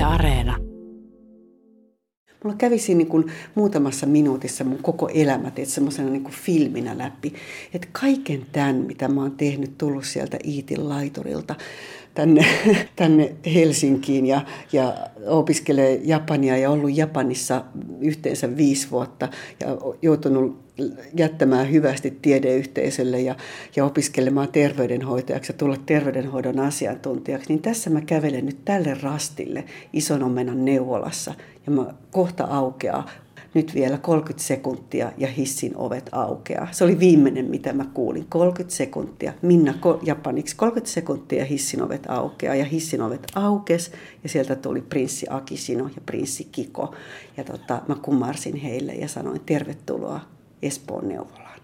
Yle Areena. Mulla kävi siinä niin kuin muutamassa minuutissa mun koko elämä, että semmoisena niin kuin filminä läpi. Että kaiken tämän, mitä mä oon tehnyt, tullut sieltä Iitin laiturilta tänne, tänne Helsinkiin ja, ja opiskelee Japania ja ollut Japanissa yhteensä viisi vuotta ja joutunut jättämään hyvästi tiedeyhteisölle ja, ja opiskelemaan terveydenhoitajaksi ja tulla terveydenhoidon asiantuntijaksi, niin tässä mä kävelen nyt tälle rastille ison omenan neuvolassa ja mä kohta aukeaa nyt vielä 30 sekuntia ja hissin ovet aukeaa. Se oli viimeinen, mitä mä kuulin. 30 sekuntia. Minna japaniksi 30 sekuntia ja hissin ovet aukeaa. Ja hissin ovet aukes ja sieltä tuli prinssi Akisino ja prinssi Kiko. Ja tota, mä kumarsin heille ja sanoin tervetuloa Espoon neuvolaan.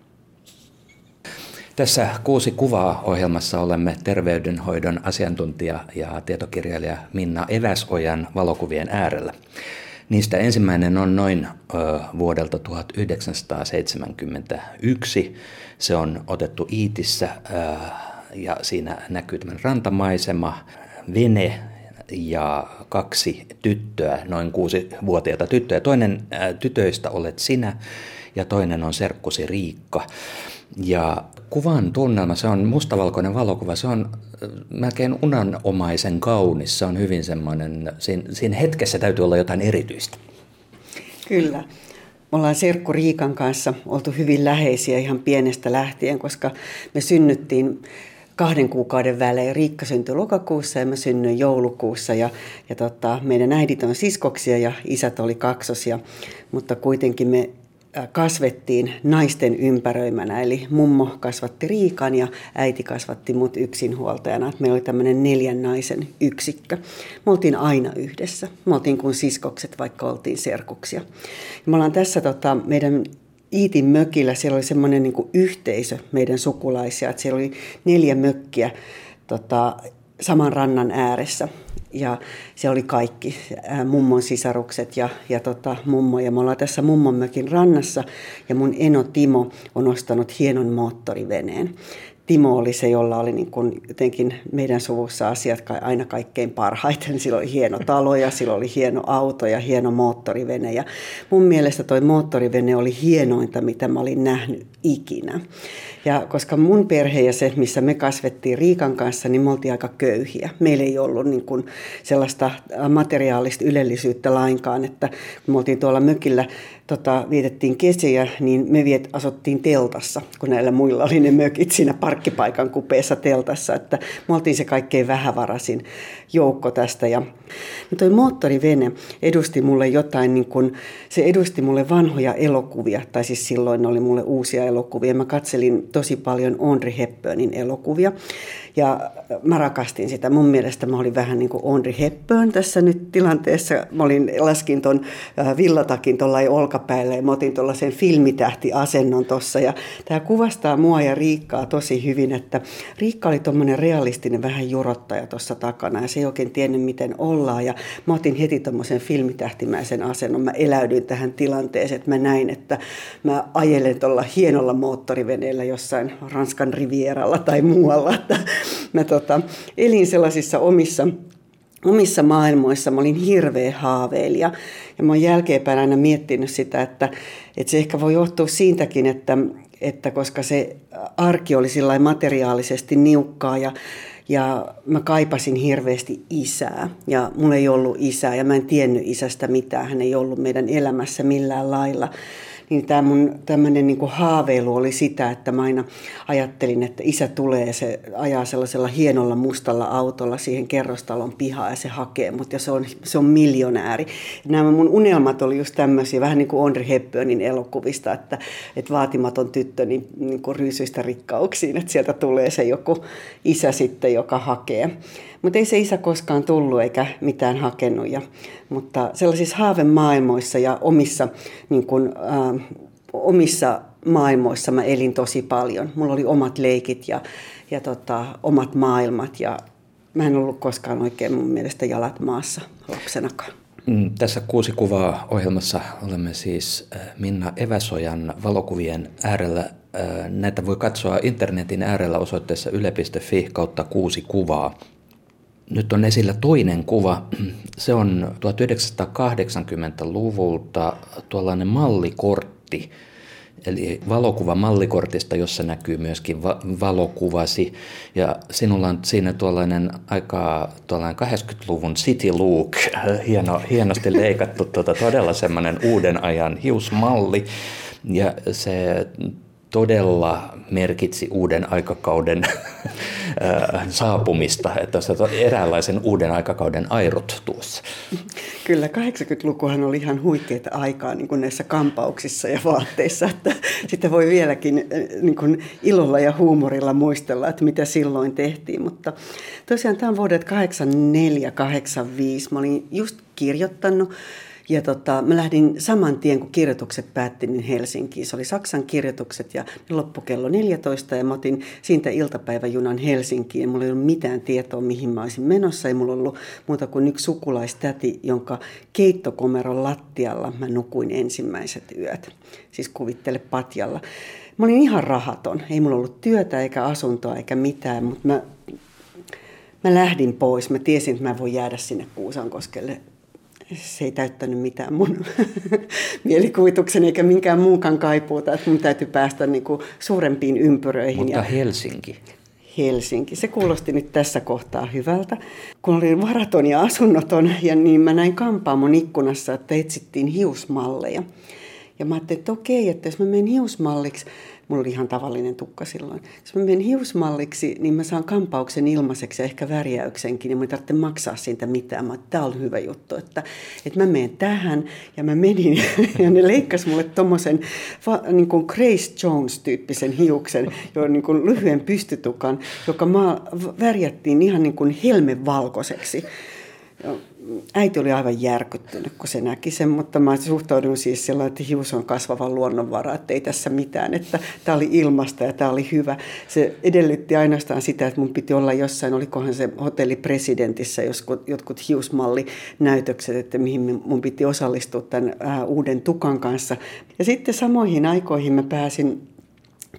Tässä kuusi kuvaa ohjelmassa olemme terveydenhoidon asiantuntija ja tietokirjailija Minna Eväsojan valokuvien äärellä. Niistä ensimmäinen on noin vuodelta 1971. Se on otettu Iitissä ja siinä näkyy tämän rantamaisema, vene ja kaksi tyttöä, noin kuusi vuotiaita tyttöä. Toinen tytöistä olet sinä ja toinen on serkkusi Riikka. Ja kuvan tunnelma, se on mustavalkoinen valokuva, se on äh, melkein unanomaisen kaunis, se on hyvin semmoinen, siinä, siinä hetkessä täytyy olla jotain erityistä. Kyllä. Me ollaan Serkku Riikan kanssa oltu hyvin läheisiä ihan pienestä lähtien, koska me synnyttiin kahden kuukauden välein. Riikka syntyi lokakuussa ja mä synnyin joulukuussa ja, ja tota, meidän äidit on siskoksia ja isät oli kaksosia, mutta kuitenkin me kasvettiin naisten ympäröimänä, eli mummo kasvatti Riikan ja äiti kasvatti mut yksinhuoltajana. Meillä oli tämmöinen neljän naisen yksikkö. Me oltiin aina yhdessä. Me oltiin kuin siskokset, vaikka oltiin serkuksia. Me ollaan tässä tota, meidän Iitin mökillä, siellä oli semmoinen niin yhteisö meidän sukulaisia, että siellä oli neljä mökkiä tota, saman rannan ääressä ja se oli kaikki, mummon sisarukset ja, ja tota, mummo. Ja me ollaan tässä mummon mökin rannassa ja mun eno Timo on ostanut hienon moottoriveneen. Timo oli se, jolla oli niin kuin jotenkin meidän suvussa asiat aina kaikkein parhaiten. Sillä oli hieno talo ja sillä oli hieno auto ja hieno moottorivene. Ja mun mielestä toi moottorivene oli hienointa, mitä mä olin nähnyt ikinä. Ja koska mun perhe ja se, missä me kasvettiin Riikan kanssa, niin me oltiin aika köyhiä. Meillä ei ollut niin kuin sellaista materiaalista ylellisyyttä lainkaan, että me oltiin tuolla mökillä tota, vietettiin kesiä, niin me viet, asuttiin teltassa, kun näillä muilla oli ne mökit siinä parkkipaikan kupeessa teltassa. Että me oltiin se kaikkein vähävarasin joukko tästä. Ja toi moottorivene edusti mulle jotain, niin kun, se edusti mulle vanhoja elokuvia, tai siis silloin ne oli mulle uusia elokuvia. Mä katselin tosi paljon Onri Hepburnin elokuvia. Ja mä rakastin sitä. Mun mielestä mä olin vähän niin kuin Onri Hepburn tässä nyt tilanteessa. Mä olin, laskin ton äh, villatakin tuolla olkapäillä ja mä otin tuollaisen filmitähtiasennon tuossa. Ja tämä kuvastaa mua ja Riikkaa tosi hyvin, että Riikka oli tuommoinen realistinen vähän jurottaja tuossa takana ja se ei oikein tiennyt miten ollaan. Ja mä otin heti tuommoisen filmitähtimäisen asennon. Mä eläydyin tähän tilanteeseen, että mä näin, että mä ajelen tuolla hienolla moottoriveneellä jossain Ranskan rivieralla tai muualla. Että mä tota, elin sellaisissa omissa omissa maailmoissa mä olin hirveä haaveilija. Ja mä oon jälkeenpäin aina miettinyt sitä, että, että se ehkä voi johtua siitäkin, että, että koska se arki oli sillä materiaalisesti niukkaa ja, ja mä kaipasin hirveästi isää. Ja mulla ei ollut isää ja mä en tiennyt isästä mitään. Hän ei ollut meidän elämässä millään lailla niin tämä mun tämmöinen niin haaveilu oli sitä, että mä aina ajattelin, että isä tulee, se ajaa sellaisella hienolla mustalla autolla siihen kerrostalon pihaan ja se hakee mut ja se on, se on miljonääri. Nämä mun unelmat oli just tämmöisiä, vähän niin kuin Onri Hepburnin elokuvista, että, että vaatimaton tyttö niin, niin kuin ryysyistä rikkauksiin, että sieltä tulee se joku isä sitten, joka hakee. Mutta ei se isä koskaan tullut eikä mitään hakenut. Ja, mutta sellaisissa haavemaailmoissa ja omissa, niin kun, äh, omissa maailmoissa mä elin tosi paljon. Mulla oli omat leikit ja, ja tota, omat maailmat ja mä en ollut koskaan oikein mun mielestä jalat maassa lapsenakaan. Mm, tässä kuusi kuvaa ohjelmassa olemme siis äh, Minna Eväsojan valokuvien äärellä. Äh, näitä voi katsoa internetin äärellä osoitteessa yle.fi kautta kuusi kuvaa. Nyt on esillä toinen kuva. Se on 1980-luvulta tuollainen mallikortti, eli valokuva mallikortista, jossa näkyy myöskin va- valokuvasi. Ja sinulla on siinä tuollainen aika tuollainen 80-luvun city look, hieno, hienosti leikattu tuota, todella semmoinen uuden ajan hiusmalli. Ja se todella merkitsi uuden aikakauden saapumista, että se eräänlaisen uuden aikakauden airut tuossa. Kyllä, 80-lukuhan oli ihan huikeita aikaa niin kuin näissä kampauksissa ja vaatteissa, että sitä voi vieläkin niin kuin ilolla ja huumorilla muistella, että mitä silloin tehtiin. Mutta tosiaan tämä on vuodet 84-85. Mä olin just kirjoittanut ja tota, mä lähdin saman tien, kun kirjoitukset päätti, niin Helsinkiin. Se oli Saksan kirjoitukset ja loppu kello 14 ja mä otin siitä iltapäiväjunan Helsinkiin. Mulla ei ollut mitään tietoa, mihin mä olisin menossa. Ei mulla ollut muuta kuin yksi sukulaistäti, jonka keittokomeron lattialla mä nukuin ensimmäiset yöt. Siis kuvittele patjalla. Mä olin ihan rahaton. Ei mulla ollut työtä eikä asuntoa eikä mitään, mutta mä, mä lähdin pois. Mä tiesin, että mä voin jäädä sinne Kuusankoskelle se ei täyttänyt mitään mun mielikuvituksen eikä minkään muunkaan kaipuuta, että mun täytyy päästä niin kuin suurempiin ympyröihin. Mutta ja Helsinki. Helsinki. Se kuulosti nyt tässä kohtaa hyvältä. Kun olin varaton ja asunnoton, ja niin mä näin kampaamon ikkunassa, että etsittiin hiusmalleja. Ja mä ajattelin, että okei, että jos mä menen hiusmalliksi, Mulla oli ihan tavallinen tukka silloin. Jos mä menen hiusmalliksi, niin mä saan kampauksen ilmaiseksi ja ehkä värjäyksenkin, ja mä tarvitse maksaa siitä mitään. Mä tämä on hyvä juttu, että, että mä menen tähän, ja mä menin, ja ne leikkas mulle tommosen niin kuin Grace Jones-tyyppisen hiuksen, jo niin kuin lyhyen pystytukan, joka mä värjättiin ihan niin kuin helmevalkoiseksi äiti oli aivan järkyttynyt, kun se näki sen, mutta mä suhtaudun siis sellainen, että hius on kasvava luonnonvara, että ei tässä mitään, että tämä oli ilmasta ja tämä oli hyvä. Se edellytti ainoastaan sitä, että mun piti olla jossain, olikohan se hotelli presidentissä jotkut, jotkut hiusmallinäytökset, että mihin mun piti osallistua tämän uuden tukan kanssa. Ja sitten samoihin aikoihin mä pääsin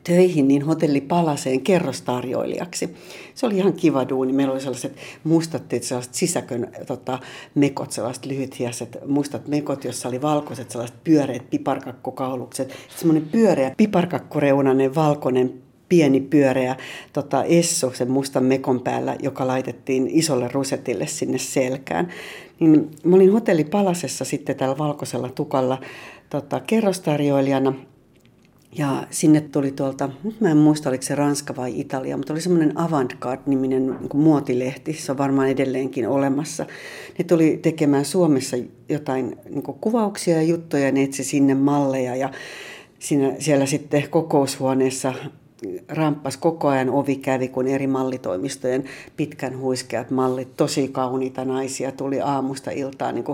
töihin niin hotelli Palaseen kerrostarjoilijaksi. Se oli ihan kiva duuni. Meillä oli sellaiset mustat, sellaiset sisäkön tota, mekot, sellaiset lyhythiäiset mustat mekot, jossa oli valkoiset sellaiset pyöreät piparkakkokaulukset. Semmoinen pyöreä piparkakkoreunainen valkoinen pieni pyöreä tota, essu sen mustan mekon päällä, joka laitettiin isolle rusetille sinne selkään. Niin mä olin hotelli Palasessa sitten tällä valkoisella tukalla tota, kerrostarjoilijana – ja sinne tuli tuolta, nyt mä en muista oliko se Ranska vai Italia, mutta oli semmoinen Avantgarde-niminen niin muotilehti, se on varmaan edelleenkin olemassa. Ne tuli tekemään Suomessa jotain niin kuvauksia ja juttuja, ne etsi sinne malleja ja siinä, siellä sitten kokoushuoneessa ramppas koko ajan ovi kävi, kun eri mallitoimistojen pitkän huiskeat mallit, tosi kauniita naisia tuli aamusta iltaan niin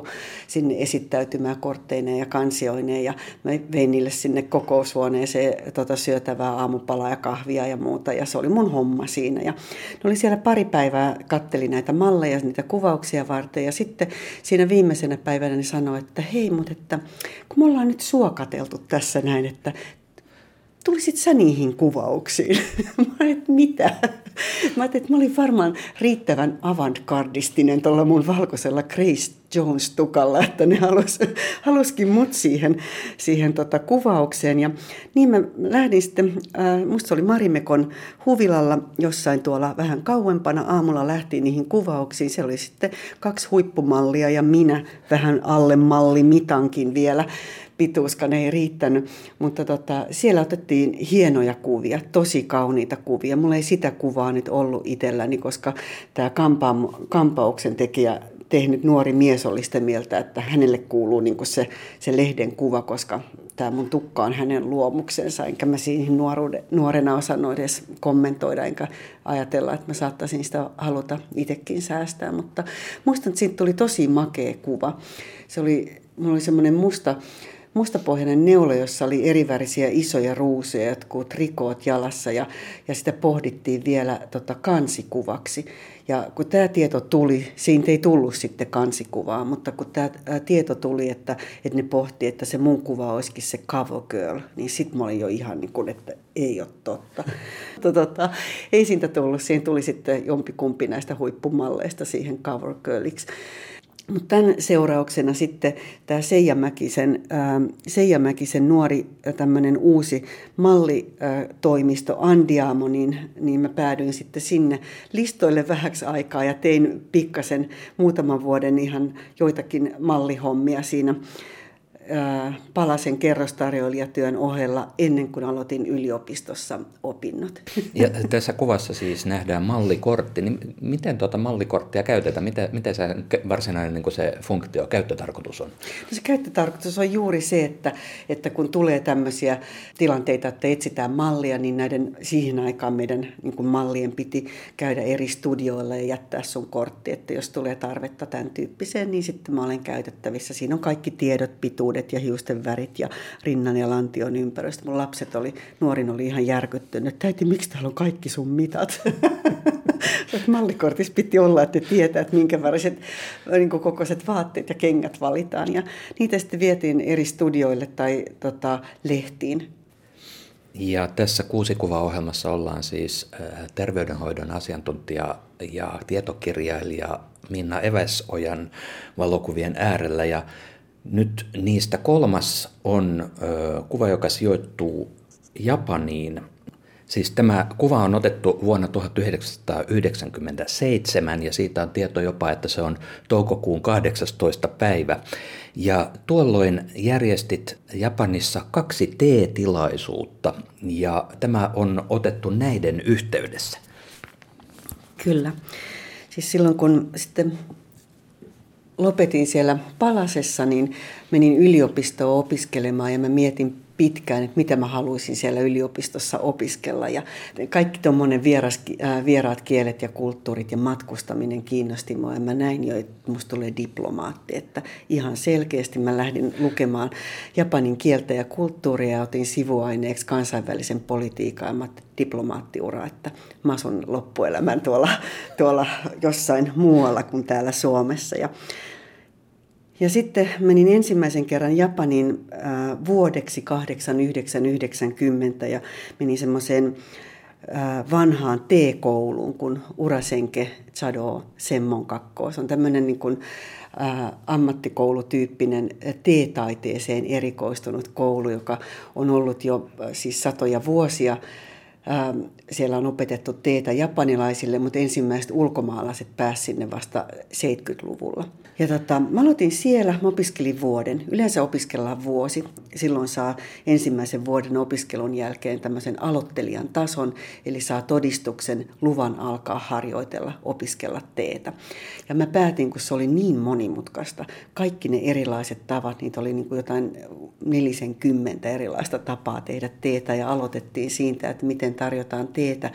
sinne esittäytymään kortteineen ja kansioineen. Ja mä vein niille sinne kokoushuoneeseen tota, syötävää aamupalaa ja kahvia ja muuta. Ja se oli mun homma siinä. Ja ne oli siellä pari päivää, katteli näitä malleja, niitä kuvauksia varten. Ja sitten siinä viimeisenä päivänä ne sanoi, että hei, mutta että kun me ollaan nyt suokateltu tässä näin, että tulisit sä niihin kuvauksiin? mä että mitä? Mä ajattelin, että mä olin varmaan riittävän avantgardistinen tuolla mun valkoisella Grace Jones-tukalla, että ne halus, haluskin mut siihen, siihen tota kuvaukseen. Ja niin mä lähdin sitten, äh, musta oli Marimekon huvilalla jossain tuolla vähän kauempana. Aamulla lähtiin niihin kuvauksiin. Se oli sitten kaksi huippumallia ja minä vähän alle malli mitankin vielä pituuskaan ei riittänyt, mutta tota, siellä otettiin hienoja kuvia, tosi kauniita kuvia. Mulla ei sitä kuvaa nyt ollut itselläni, koska tämä kampauksen tekijä tehnyt nuori mies oli sitä mieltä, että hänelle kuuluu niin se, se lehden kuva, koska tämä mun tukka on hänen luomuksensa, enkä mä siihen nuoruuden, nuorena osannut edes kommentoida, enkä ajatella, että mä saattaisin sitä haluta itsekin säästää, mutta muistan, että siitä tuli tosi makea kuva. Se oli, mulla oli semmoinen musta mustapohjainen neula, jossa oli erivärisiä isoja ruusuja, jotkut trikoot jalassa ja, ja sitä pohdittiin vielä tota, kansikuvaksi. Ja kun tämä tieto tuli, siitä ei tullut sitten kansikuvaa, mutta kun tämä tieto tuli, että, että ne pohti, että se mun kuva olisikin se cover girl, niin sitten mä olin jo ihan niin kuin, että ei ole totta. tota, ei siitä tullut, siihen tuli sitten jompikumpi näistä huippumalleista siihen cover girliksi. Mutta tämän seurauksena sitten tämä Seija Mäkisen, Seija Mäkisen nuori tämmöinen uusi mallitoimisto Andiamo, niin, niin mä päädyin sitten sinne listoille vähäksi aikaa ja tein pikkasen muutaman vuoden ihan joitakin mallihommia siinä palasen kerrostarjoilijatyön ohella ennen kuin aloitin yliopistossa opinnot. Ja tässä kuvassa siis nähdään mallikortti. Niin miten tuota mallikorttia käytetään? Miten, miten se varsinainen niin se funktio, käyttötarkoitus on? No se käyttötarkoitus on juuri se, että, että kun tulee tämmöisiä tilanteita, että etsitään mallia, niin näiden siihen aikaan meidän niin mallien piti käydä eri studioilla ja jättää sun kortti. Että jos tulee tarvetta tämän tyyppiseen, niin sitten mä olen käytettävissä. Siinä on kaikki tiedot, pituudet pituudet ja hiusten värit ja rinnan ja lantion ympäristö. Mun lapset oli, nuorin oli ihan järkyttynyt, että äiti, miksi täällä on kaikki sun mitat? Mallikortissa piti olla, että tietää, että minkä väriset niin kokoiset vaatteet ja kengät valitaan. Ja niitä sitten vietiin eri studioille tai tota, lehtiin. Ja tässä kuusikuvaohjelmassa ollaan siis äh, terveydenhoidon asiantuntija ja tietokirjailija Minna Eväsojan valokuvien äärellä. Ja nyt niistä kolmas on kuva, joka sijoittuu Japaniin. Siis tämä kuva on otettu vuonna 1997 ja siitä on tieto jopa, että se on toukokuun 18. päivä. Ja tuolloin järjestit Japanissa kaksi T-tilaisuutta ja tämä on otettu näiden yhteydessä. Kyllä. Siis silloin kun sitten lopetin siellä Palasessa, niin menin yliopistoon opiskelemaan ja mä mietin pitkään, että mitä mä haluaisin siellä yliopistossa opiskella. Ja kaikki tuommoinen vieras, äh, vieraat kielet ja kulttuurit ja matkustaminen kiinnosti mua. Ja mä näin jo, että musta tulee diplomaatti. Että ihan selkeästi mä lähdin lukemaan japanin kieltä ja kulttuuria ja otin sivuaineeksi kansainvälisen politiikan ja diplomaattiura, että mä asun loppuelämän tuolla, tuolla jossain muualla kuin täällä Suomessa. Ja ja sitten menin ensimmäisen kerran Japaniin äh, vuodeksi 8990 ja menin semmoiseen äh, vanhaan T-kouluun kuin Urasenke Chado Semmon Kakko. Se on tämmöinen niin kuin, äh, ammattikoulutyyppinen T-taiteeseen erikoistunut koulu, joka on ollut jo äh, siis satoja vuosia. Ähm, siellä on opetettu teetä japanilaisille, mutta ensimmäiset ulkomaalaiset pääsivät sinne vasta 70-luvulla. Ja tota, mä aloitin siellä, mä opiskelin vuoden. Yleensä opiskellaan vuosi. Silloin saa ensimmäisen vuoden opiskelun jälkeen tämmöisen aloittelijan tason, eli saa todistuksen luvan alkaa harjoitella, opiskella teetä. Ja mä päätin, kun se oli niin monimutkaista, kaikki ne erilaiset tavat, niitä oli niin kuin jotain nelisen kymmentä erilaista tapaa tehdä teetä ja aloitettiin siitä, että miten tarjotaan teetä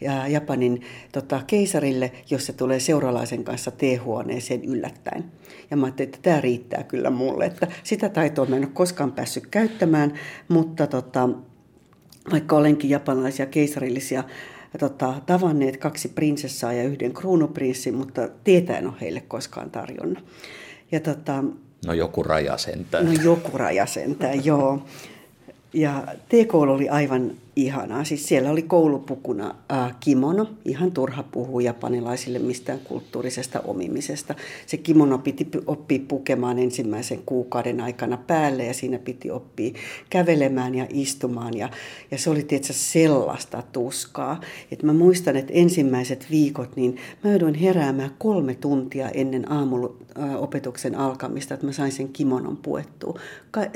ja Japanin tota, keisarille, jos se tulee seuralaisen kanssa teehuoneeseen yllättäen. Ja mä ajattelin, että tämä riittää kyllä mulle. Että sitä taitoa mä en ole koskaan päässyt käyttämään, mutta tota, vaikka olenkin japanilaisia keisarillisia tota, tavanneet kaksi prinsessaa ja yhden kruunuprinssin, mutta tietä en ole heille koskaan tarjonnut. Ja tota, no joku raja sentään. No joku raja sentään, joo. Ja T-koulu oli aivan ihanaa. Siis siellä oli koulupukuna äh, kimono, ihan turha puhua japanilaisille mistään kulttuurisesta omimisesta. Se kimono piti oppia pukemaan ensimmäisen kuukauden aikana päälle ja siinä piti oppia kävelemään ja istumaan. Ja, ja se oli tietysti sellaista tuskaa, että mä muistan, että ensimmäiset viikot, niin mä jouduin heräämään kolme tuntia ennen aamuopetuksen alkamista, että mä sain sen kimonon puettua.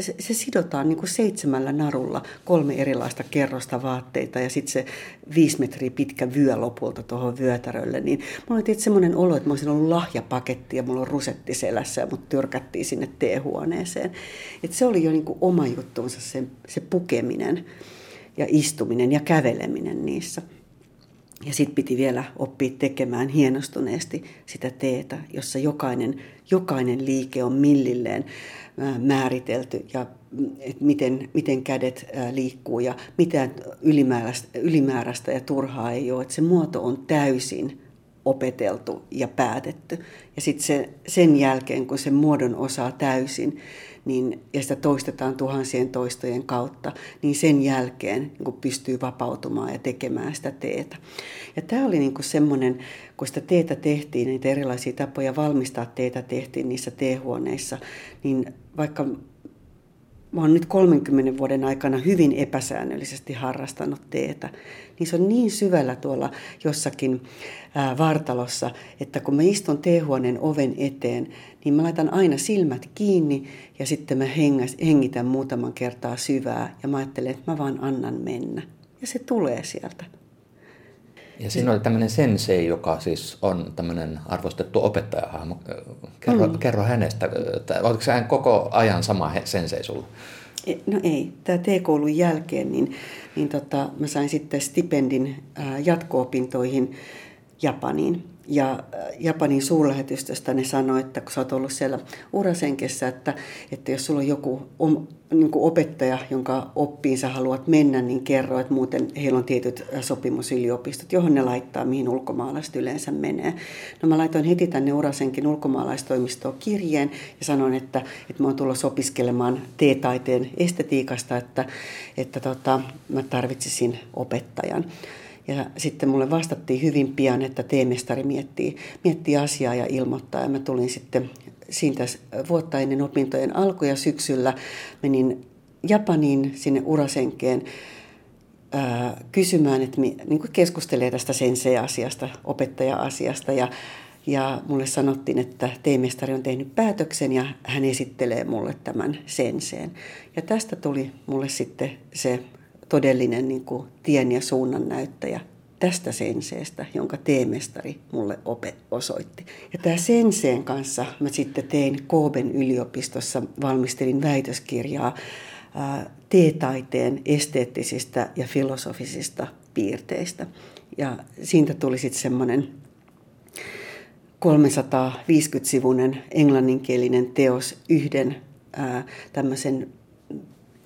Se, se sidotaan niin kuin seitsemällä narulla kolme erilaista kerrosta vasta vaatteita ja sitten se viisi metriä pitkä vyö lopulta tuohon vyötärölle, niin mulla oli semmoinen olo, että mä olisin ollut lahjapaketti ja mulla on rusetti selässä ja mut tyrkättiin sinne teehuoneeseen. Et se oli jo niinku oma juttuunsa se, se pukeminen ja istuminen ja käveleminen niissä. Ja sitten piti vielä oppia tekemään hienostuneesti sitä teetä, jossa jokainen, jokainen liike on millilleen määritelty ja että miten, miten kädet liikkuu ja mitään ylimääräistä, ylimääräistä ja turhaa ei ole. Että se muoto on täysin opeteltu ja päätetty. Ja sitten se, sen jälkeen, kun sen muodon osaa täysin, niin, ja sitä toistetaan tuhansien toistojen kautta, niin sen jälkeen niin kuin pystyy vapautumaan ja tekemään sitä teetä. Ja tämä oli niin kuin semmoinen, kun sitä teetä tehtiin, niitä erilaisia tapoja valmistaa teetä tehtiin niissä teehuoneissa, niin vaikka mä oon nyt 30 vuoden aikana hyvin epäsäännöllisesti harrastanut teetä, niin se on niin syvällä tuolla jossakin ää, vartalossa, että kun mä istun teehuoneen oven eteen, niin mä laitan aina silmät kiinni ja sitten mä hengäs, hengitän muutaman kertaa syvää ja mä ajattelen, että mä vaan annan mennä. Ja se tulee sieltä. Ja siinä oli tämmöinen sensei, joka siis on tämmöinen arvostettu opettajahahmo. Kerro, mm. kerro hänestä. Oletko hän koko ajan sama sensei sulla? E, no ei. Tämä T-koulun jälkeen niin, niin tota, mä sain sitten stipendin jatko-opintoihin Japaniin. Ja Japanin suurlähetystöstä ne sanoi, että kun sä oot ollut siellä urasenkessä, että, että jos sulla on joku niin kuin opettaja, jonka oppiin sä haluat mennä, niin kerro, että muuten heillä on tietyt äh, sopimusyliopistot, johon ne laittaa, mihin ulkomaalaiset yleensä menee. No mä laitoin heti tänne Urasenkin ulkomaalaistoimistoon kirjeen ja sanoin, että, että mä oon tullut opiskelemaan T-taiteen estetiikasta, että, että tota, mä tarvitsisin opettajan. Ja sitten mulle vastattiin hyvin pian, että teemestari miettii, miettii asiaa ja ilmoittaa. Ja mä tulin sitten siitä vuotta ennen opintojen alkuja syksyllä menin Japaniin sinne Urasenkeen ää, kysymään, että mi, niin kuin keskustelee tästä sensei-asiasta, opettaja-asiasta. Ja, ja mulle sanottiin, että teemestari on tehnyt päätöksen ja hän esittelee mulle tämän senseen. Ja tästä tuli mulle sitten se todellinen niin kuin tien ja suunnan näyttäjä tästä senseestä, jonka teemestari mulle opet osoitti. Ja tämä senseen kanssa mä sitten tein Kooben yliopistossa, valmistelin väitöskirjaa teetaiteen esteettisistä ja filosofisista piirteistä. Ja siitä tuli sitten semmoinen 350-sivuinen englanninkielinen teos yhden tämmöisen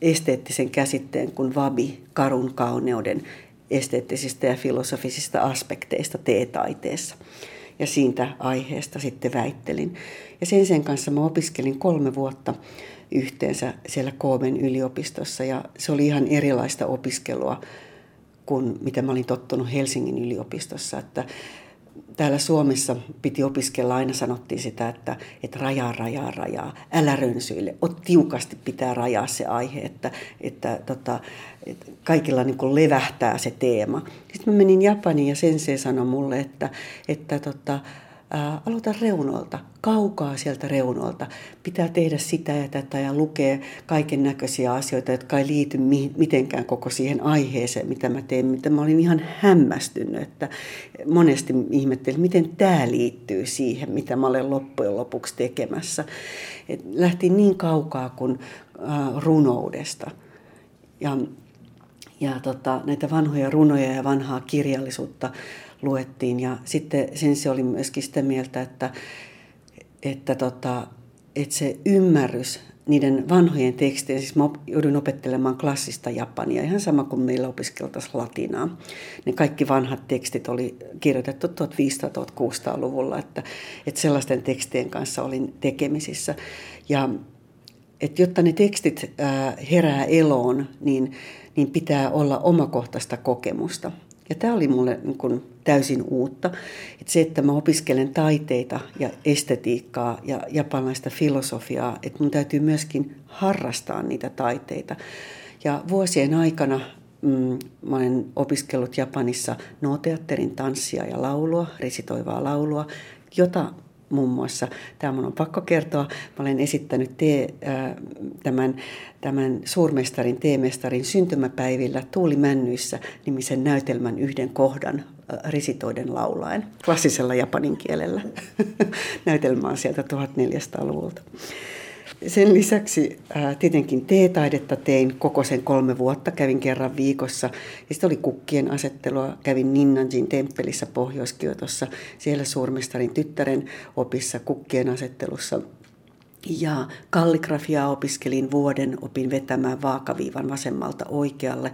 esteettisen käsitteen kuin vabi, karun kauneuden esteettisistä ja filosofisista aspekteista teetaiteessa. Ja siitä aiheesta sitten väittelin. Ja sen sen kanssa mä opiskelin kolme vuotta yhteensä siellä Koomen yliopistossa ja se oli ihan erilaista opiskelua kuin mitä mä olin tottunut Helsingin yliopistossa. Että täällä Suomessa piti opiskella, aina sanottiin sitä, että, että rajaa, rajaa, rajaa, älä rönsyille, ot tiukasti pitää rajaa se aihe, että, että, tota, että kaikilla niin kuin levähtää se teema. Sitten mä menin Japaniin ja sensei sanoi mulle, että, että tota, aloita reunolta, kaukaa sieltä reunolta. Pitää tehdä sitä ja tätä ja lukea kaiken näköisiä asioita, jotka ei liity mitenkään koko siihen aiheeseen, mitä mä teen. Mitä mä olin ihan hämmästynyt, että monesti ihmettelin, miten tämä liittyy siihen, mitä mä olen loppujen lopuksi tekemässä. Et lähti niin kaukaa kuin runoudesta. Ja, ja tota, näitä vanhoja runoja ja vanhaa kirjallisuutta luettiin. Ja sitten sen se oli myöskin sitä mieltä, että, että, tota, että se ymmärrys niiden vanhojen tekstien, siis mä joudun opettelemaan klassista japania, ihan sama kuin meillä opiskeltaisiin latinaa. Ne kaikki vanhat tekstit oli kirjoitettu 1500-1600-luvulla, että, että sellaisten tekstien kanssa olin tekemisissä. Ja että jotta ne tekstit herää eloon, niin, niin pitää olla omakohtaista kokemusta. Ja tämä oli mulle niin kun täysin uutta. Että se, että mä opiskelen taiteita ja estetiikkaa ja japanilaista filosofiaa, että mun täytyy myöskin harrastaa niitä taiteita. Ja vuosien aikana mm, mä olen opiskellut Japanissa nooteatterin tanssia ja laulua, resitoivaa laulua, jota muun muassa. Tämä mun on pakko kertoa. Mä olen esittänyt te, tämän, tämän suurmestarin, teemestarin syntymäpäivillä Tuuli Männyissä nimisen näytelmän yhden kohdan risitoiden laulaen klassisella japanin kielellä. Näytelmä on sieltä 1400-luvulta. Sen lisäksi ää, tietenkin teetaidetta tein koko sen kolme vuotta, kävin kerran viikossa. Ja sitten oli kukkien asettelua, kävin Ninnanjin temppelissä Pohjois-Kiotossa, siellä suurmestarin tyttären opissa kukkien asettelussa. Ja kalligrafiaa opiskelin vuoden, opin vetämään vaakaviivan vasemmalta oikealle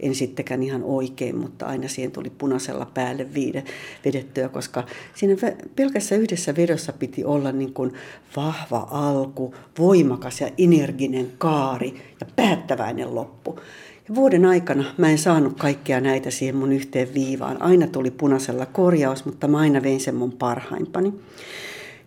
en sittenkään ihan oikein, mutta aina siihen tuli punaisella päälle viide, vedettyä, koska siinä pelkässä yhdessä vedossa piti olla niin kuin vahva alku, voimakas ja energinen kaari ja päättäväinen loppu. Ja vuoden aikana mä en saanut kaikkea näitä siihen mun yhteen viivaan. Aina tuli punaisella korjaus, mutta mä aina vein sen mun parhaimpani.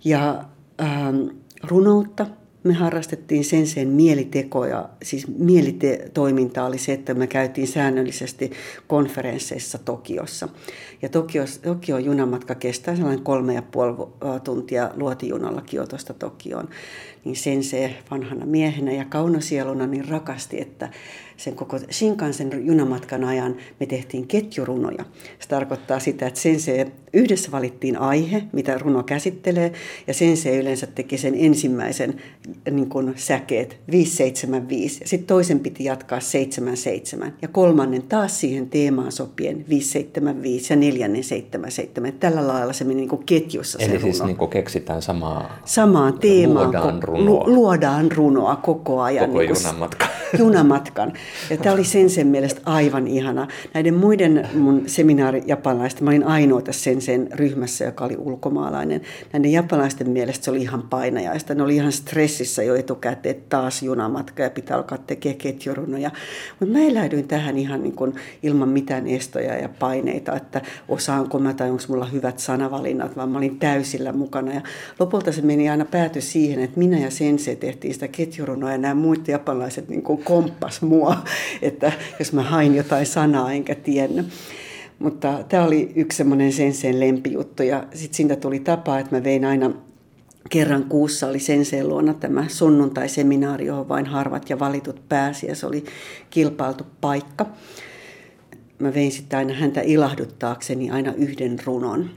Ja ähm, runoutta me harrastettiin sen sen mielitekoja, siis mielitoiminta oli se, että me käytiin säännöllisesti konferensseissa Tokiossa. Ja Tokio, Tokio junamatka kestää sellainen kolme ja puoli tuntia luotijunalla Kiotosta Tokioon. Niin sen se vanhana miehenä ja kaunosieluna niin rakasti, että sen koko Shinkansen junamatkan ajan me tehtiin ketjurunoja. Se tarkoittaa sitä, että sen se yhdessä valittiin aihe, mitä runo käsittelee, ja sen se yleensä teki sen ensimmäisen niin kuin säkeet 575, ja sitten toisen piti jatkaa 77, ja kolmannen taas siihen teemaan sopien 575 ja neljännen 77. Tällä lailla se meni niin kuin ketjussa Eli se siis runo. niin kuin keksitään samaa, Samaan teemaan luodaan runoa. lu- luodaan runoa koko ajan. Koko niin kuin junamatkan. junamatkan. Ja tämä oli sen sen mielestä aivan ihana. Näiden muiden mun seminaari japanilaisten, mä olin ainoa tässä sen sen ryhmässä, joka oli ulkomaalainen. Näiden japanilaisten mielestä se oli ihan painajaista. Ne oli ihan stressissä jo etukäteen, että taas junamatka ja pitää alkaa tekemään ketjurunoja. Mutta mä eläydyin tähän ihan niin kuin ilman mitään estoja ja paineita, että osaanko mä tai onko mulla hyvät sanavalinnat, vaan mä olin täysillä mukana. Ja lopulta se meni aina pääty siihen, että minä ja Sensei tehtiin sitä ketjurunoa ja nämä muut japanilaiset niin kuin komppas mua, että jos mä hain jotain sanaa enkä tiennyt. Mutta tämä oli yksi semmoinen Senseen lempijuttu ja sitten siitä tuli tapa, että mä vein aina kerran kuussa oli Senseen luona tämä sunnuntai-seminaari, johon vain harvat ja valitut pääsi ja se oli kilpailtu paikka. Mä vein sitten aina häntä ilahduttaakseni aina yhden runon.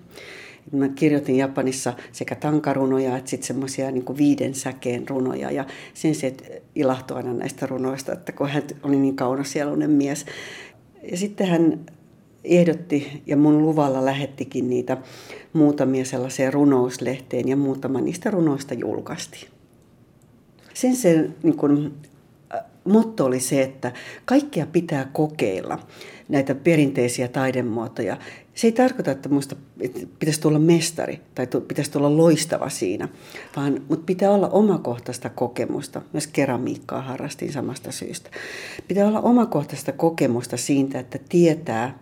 Mä kirjoitin Japanissa sekä tankarunoja että sitten semmoisia niin viiden säkeen runoja. Ja sen se ilahtui aina näistä runoista, että kun hän oli niin kaunasieluinen mies. Ja sitten hän ehdotti ja mun luvalla lähettikin niitä muutamia sellaiseen runouslehteen ja muutama niistä runoista julkaistiin. Sen se niin kun, motto oli se, että kaikkea pitää kokeilla, näitä perinteisiä taidemuotoja. Se ei tarkoita, että minusta pitäisi tulla mestari tai pitäisi tulla loistava siinä, vaan mutta pitää olla omakohtaista kokemusta. Myös keramiikkaa harrastin samasta syystä. Pitää olla omakohtaista kokemusta siitä, että tietää,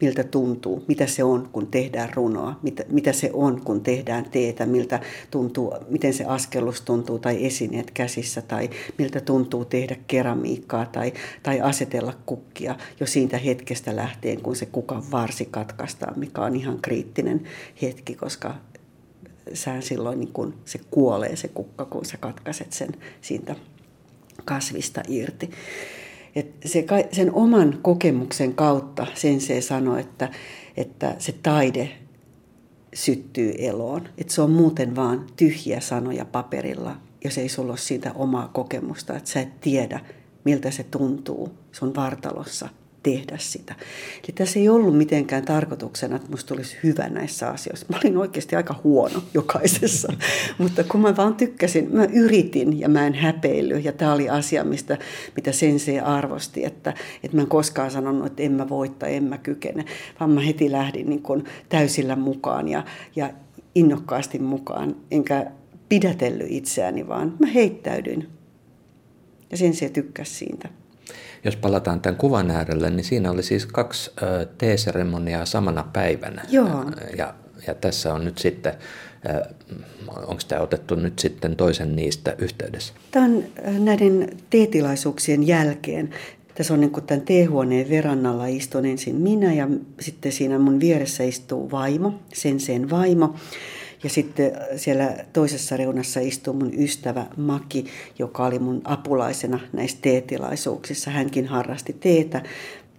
miltä tuntuu, mitä se on, kun tehdään runoa, mitä, mitä se on, kun tehdään teetä, miltä tuntuu, miten se askellus tuntuu tai esineet käsissä tai miltä tuntuu tehdä keramiikkaa tai, tai asetella kukkia jo siitä hetkestä lähtien, kun se kukan varsi katkaistaan, mikä on ihan kriittinen hetki, koska sä silloin niin kun se kuolee se kukka, kun sä katkaiset sen siitä kasvista irti. Et se, sen oman kokemuksen kautta sen se sanoi, että, että se taide syttyy eloon. Että se on muuten vaan tyhjiä sanoja paperilla, jos ei sulla ole siitä omaa kokemusta. Että sä et tiedä, miltä se tuntuu sun vartalossa tehdä sitä. Eli tässä ei ollut mitenkään tarkoituksena, että musta tulisi hyvä näissä asioissa. Mä olin oikeasti aika huono jokaisessa, mutta kun mä vaan tykkäsin, mä yritin ja mä en häpeily. Ja tämä oli asia, mistä, mitä sensei arvosti, että, että mä en koskaan sanonut, että en mä voi tai en mä kykene, vaan mä heti lähdin niin kuin täysillä mukaan ja, ja innokkaasti mukaan, enkä pidätellyt itseäni, vaan mä heittäydyin. Ja sen se tykkäsi siitä. Jos palataan tämän kuvan äärelle, niin siinä oli siis kaksi teeseremoniaa samana päivänä. Joo. Ja, ja tässä on nyt sitten, onko tämä otettu nyt sitten toisen niistä yhteydessä? Tämä on näiden teetilaisuuksien jälkeen. Tässä on niin kuin tämän teehuoneen verannalla istun ensin minä ja sitten siinä mun vieressä istuu vaimo, sen sen vaimo. Ja sitten siellä toisessa reunassa istuu mun ystävä Maki, joka oli mun apulaisena näissä teetilaisuuksissa. Hänkin harrasti teetä.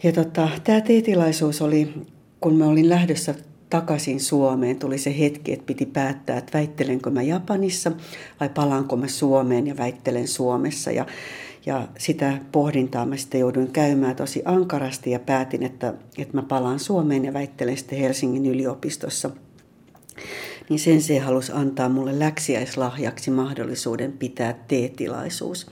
Ja tota, tämä teetilaisuus oli, kun mä olin lähdössä takaisin Suomeen, tuli se hetki, että piti päättää, että väittelenkö mä Japanissa vai palaanko mä Suomeen ja väittelen Suomessa. Ja, ja sitä pohdintaa mä sitten jouduin käymään tosi ankarasti ja päätin, että, että mä palaan Suomeen ja väittelen sitten Helsingin yliopistossa. Niin sen se halusi antaa mulle läksiäislahjaksi mahdollisuuden pitää teetilaisuus.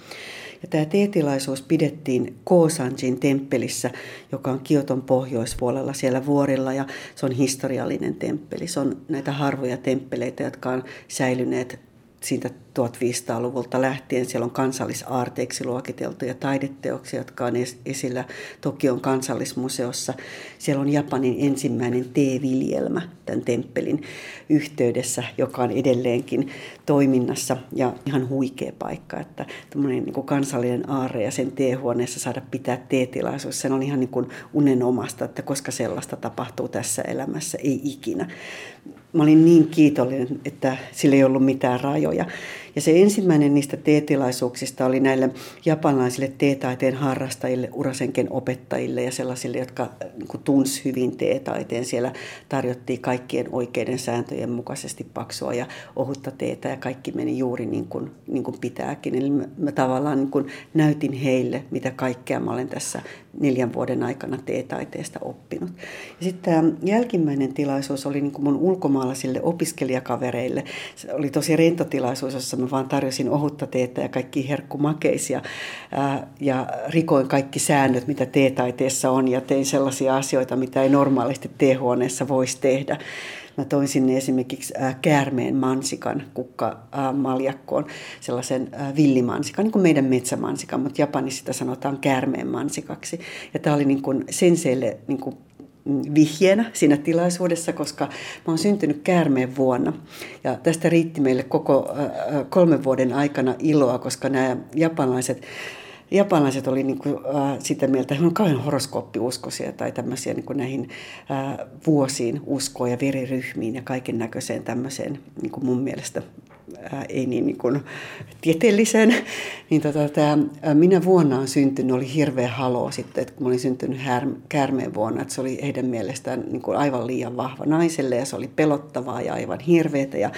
Ja tämä teetilaisuus pidettiin Koosanjin temppelissä, joka on Kioton pohjoispuolella siellä vuorilla ja se on historiallinen temppeli. Se on näitä harvoja temppeleitä, jotka on säilyneet siitä 1500-luvulta lähtien. Siellä on kansallisaarteiksi luokiteltuja taideteoksia, jotka on esillä Tokion kansallismuseossa. Siellä on Japanin ensimmäinen teeviljelmä tämän temppelin yhteydessä, joka on edelleenkin toiminnassa ja ihan huikea paikka, että tämmöinen niin kansallinen aarre ja sen teehuoneessa saada pitää teetilaisuus, sen on ihan niin unenomasta, että koska sellaista tapahtuu tässä elämässä, ei ikinä. Mä olin niin kiitollinen, että sillä ei ollut mitään rajoja. Ja se ensimmäinen niistä teetilaisuuksista oli näille japanilaisille teetaiteen harrastajille, urasenken opettajille ja sellaisille, jotka äh, niin tunsi hyvin teetaiteen. Siellä tarjottiin kaikkien oikeiden sääntöjen mukaisesti paksua ja ohutta teetä ja kaikki meni juuri niin kuin, niin kuin pitääkin. Eli mä, mä tavallaan niin kuin näytin heille, mitä kaikkea mä olen tässä neljän vuoden aikana teetaiteesta oppinut. Ja sitten tämä jälkimmäinen tilaisuus oli niin kuin mun ulkomaalaisille opiskelijakavereille. Se oli tosi rentotilaisuus, jossa mä vaan tarjosin ohutta teetä ja kaikki herkkumakeisia ää, ja rikoin kaikki säännöt, mitä teetaiteessa on ja tein sellaisia asioita, mitä ei normaalisti teehuoneessa voisi tehdä. Mä toin sinne esimerkiksi käärmeen mansikan kukkamaljakkoon, sellaisen villimansikan, niin kuin meidän metsämansikan, mutta Japanissa sitä sanotaan käärmeen mansikaksi. Ja tämä oli niin kuin senseille niin kuin vihjeenä siinä tilaisuudessa, koska mä oon syntynyt käärmeen vuonna. Ja tästä riitti meille koko kolmen vuoden aikana iloa, koska nämä japanilaiset japanilaiset oli niin kuin, äh, sitä mieltä, että on kauhean horoskooppiuskoisia tai tämmöisiä niin kuin näihin äh, vuosiin uskoa ja veriryhmiin ja kaiken näköiseen tämmöiseen niin kuin mun mielestä ei niin, niin kuin tieteelliseen. Niin tota, tämä, minä vuonna on syntynyt, oli hirveä haloo sitten, että kun olin syntynyt här, käärmeen vuonna, että se oli heidän mielestään niin kuin aivan liian vahva naiselle ja se oli pelottavaa ja aivan hirveätä ja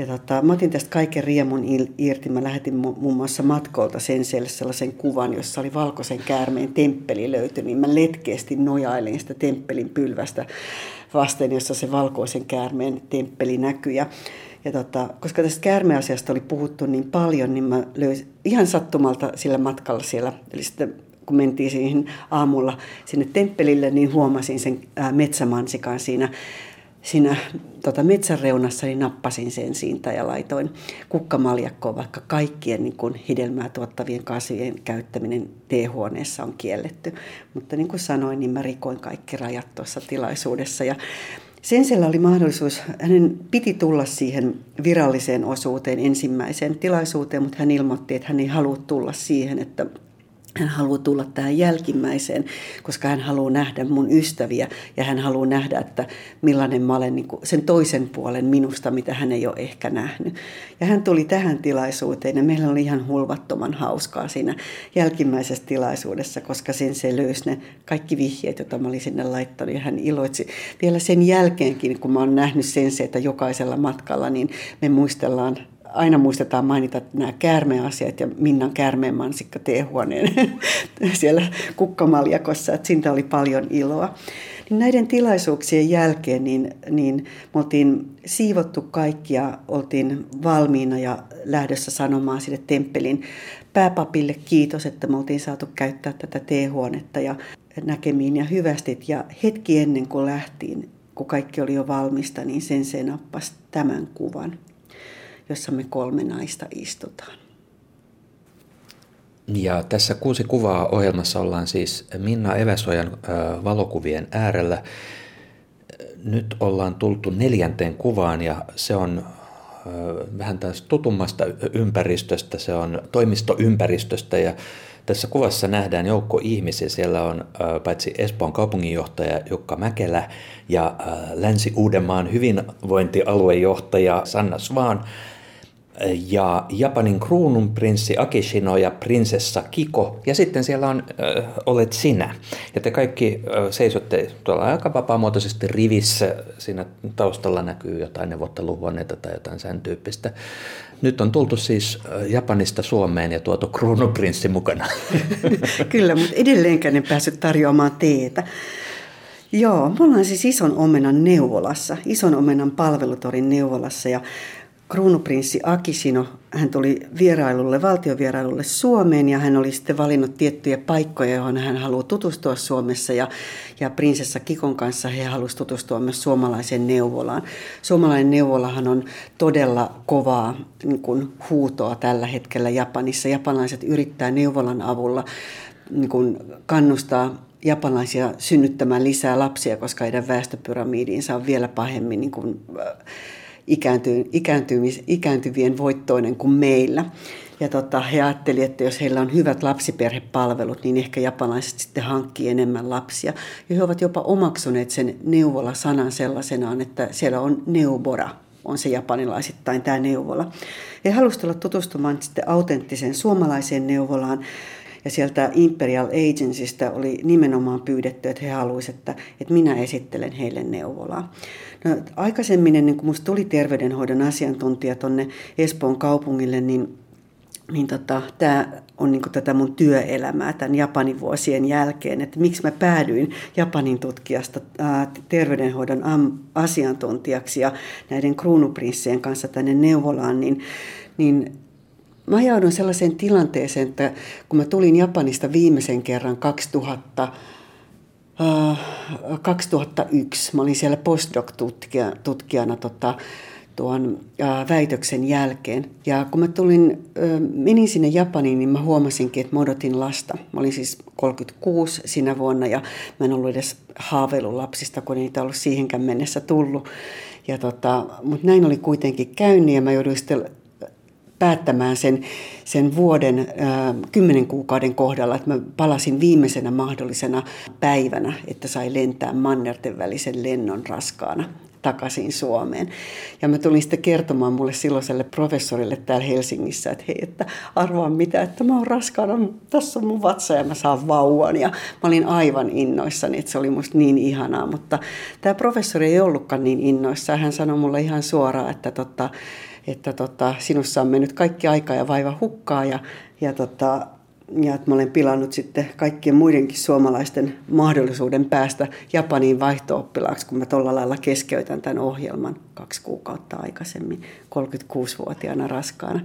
ja tota, mä otin tästä kaiken riemun irti. Mä lähetin muun muassa matkolta sen sellaisen kuvan, jossa oli valkoisen käärmeen temppeli löytynyt. Niin mä letkeästi nojailin sitä temppelin pylvästä vasten, jossa se valkoisen käärmeen temppeli näkyi. Ja, ja tota, koska tästä käärmeasiasta oli puhuttu niin paljon, niin mä löysin ihan sattumalta sillä matkalla siellä, eli sitten kun mentiin siihen aamulla sinne temppelille, niin huomasin sen metsämansikan siinä siinä tota, metsän reunassa niin nappasin sen siitä ja laitoin kukkamaljakkoon, vaikka kaikkien niin kuin hidelmää tuottavien kasvien käyttäminen teehuoneessa on kielletty. Mutta niin kuin sanoin, niin mä rikoin kaikki rajat tuossa tilaisuudessa ja Sensellä oli mahdollisuus, hänen piti tulla siihen viralliseen osuuteen ensimmäiseen tilaisuuteen, mutta hän ilmoitti, että hän ei halua tulla siihen, että hän haluaa tulla tähän jälkimmäiseen, koska hän haluaa nähdä mun ystäviä ja hän haluaa nähdä, että millainen mä olen niin sen toisen puolen minusta, mitä hän ei ole ehkä nähnyt. Ja hän tuli tähän tilaisuuteen ja meillä oli ihan hulvattoman hauskaa siinä jälkimmäisessä tilaisuudessa, koska sen se löysi ne kaikki vihjeet, joita mä olin sinne laittanut ja hän iloitsi. Vielä sen jälkeenkin, kun mä oon nähnyt sen se, että jokaisella matkalla, niin me muistellaan aina muistetaan mainita nämä käärmeasiat ja Minnan käärmeenmansikka teehuoneen siellä kukkamaljakossa, että siitä oli paljon iloa. Niin näiden tilaisuuksien jälkeen niin, niin me oltiin siivottu kaikki ja oltiin valmiina ja lähdössä sanomaan sille temppelin pääpapille kiitos, että me oltiin saatu käyttää tätä teehuonetta ja näkemiin ja hyvästit. Ja hetki ennen kuin lähtiin, kun kaikki oli jo valmista, niin sen se nappasi tämän kuvan jossa me kolme naista istutaan. Ja tässä kuusi kuvaa ohjelmassa ollaan siis Minna Eväsojan valokuvien äärellä. Nyt ollaan tultu neljänteen kuvaan ja se on vähän taas tutummasta ympäristöstä, se on toimistoympäristöstä ja tässä kuvassa nähdään joukko ihmisiä. Siellä on paitsi Espoon kaupunginjohtaja Jukka Mäkelä ja Länsi-Uudenmaan hyvinvointialuejohtaja Sanna Svaan ja Japanin kruununprinssi Akishino ja prinsessa Kiko. Ja sitten siellä on, äh, olet sinä. Ja te kaikki äh, seisotte tuolla aika vapaamuotoisesti rivissä. Siinä taustalla näkyy jotain neuvotteluhuoneita tai jotain sen tyyppistä. Nyt on tultu siis Japanista Suomeen ja tuotu kruununprinssi mukana. Kyllä, mutta edelleenkään en päässyt tarjoamaan teetä. Joo, me ollaan siis Ison Omenan neuvolassa, Ison Omenan palvelutorin neuvolassa ja kruunuprinssi Akisino, hän tuli vierailulle, valtiovierailulle Suomeen ja hän oli sitten valinnut tiettyjä paikkoja, johon hän haluaa tutustua Suomessa ja, ja prinsessa Kikon kanssa he halusivat tutustua myös suomalaiseen neuvolaan. Suomalainen neuvolahan on todella kovaa niin kuin huutoa tällä hetkellä Japanissa. Japanilaiset yrittää neuvolan avulla niin kuin kannustaa japanilaisia synnyttämään lisää lapsia, koska heidän väestöpyramidiinsa on vielä pahemmin niin kuin, ikäänty, ikääntymis, ikääntyvien voittoinen kuin meillä. Ja tota, he ajattelivat, että jos heillä on hyvät lapsiperhepalvelut, niin ehkä japanilaiset sitten hankkii enemmän lapsia. Ja he ovat jopa omaksuneet sen neuvola-sanan sellaisenaan, että siellä on neubora, on se japanilaisittain tämä neuvola. He halusivat olla tutustumaan sitten autenttiseen suomalaiseen neuvolaan, ja sieltä Imperial Agencystä oli nimenomaan pyydetty, että he haluaisivat, että, että minä esittelen heille neuvolaa. No, aikaisemmin, ennen kuin minusta tuli terveydenhoidon asiantuntija tuonne Espoon kaupungille, niin niin tota, tämä on niin tätä mun työelämää tämän Japanin vuosien jälkeen, että miksi mä päädyin Japanin tutkijasta ää, terveydenhoidon am, asiantuntijaksi ja näiden kruunuprinssien kanssa tänne neuvolaan, niin, niin mä ajaudun sellaiseen tilanteeseen, että kun mä tulin Japanista viimeisen kerran 2000, 2001. Mä olin siellä postdoc-tutkijana tota, tuon äh, väitöksen jälkeen. Ja kun mä tulin, äh, menin sinne Japaniin, niin mä huomasinkin, että mä odotin lasta. Mä olin siis 36 sinä vuonna ja mä en ollut edes haaveillut lapsista, kun niitä ollut siihenkään mennessä tullut. Ja tota, mutta näin oli kuitenkin käynyt ja mä jouduin sitten päättämään sen, sen vuoden kymmenen kuukauden kohdalla, että mä palasin viimeisenä mahdollisena päivänä, että sai lentää mannerten välisen lennon raskaana takaisin Suomeen. Ja mä tulin sitten kertomaan mulle silloiselle professorille täällä Helsingissä, että hei, että arvaa mitä, että mä oon raskaana, tässä on mun vatsa ja mä saan vauvan. Ja mä olin aivan innoissani, että se oli musta niin ihanaa, mutta tämä professori ei ollutkaan niin innoissa. Hän sanoi mulle ihan suoraan, että tota, että tota, sinussa on mennyt kaikki aika ja vaiva hukkaa ja, ja, tota, ja että mä olen pilannut sitten kaikkien muidenkin suomalaisten mahdollisuuden päästä Japaniin vaihto-oppilaaksi, kun mä tuolla lailla keskeytän tämän ohjelman kaksi kuukautta aikaisemmin 36-vuotiaana raskaana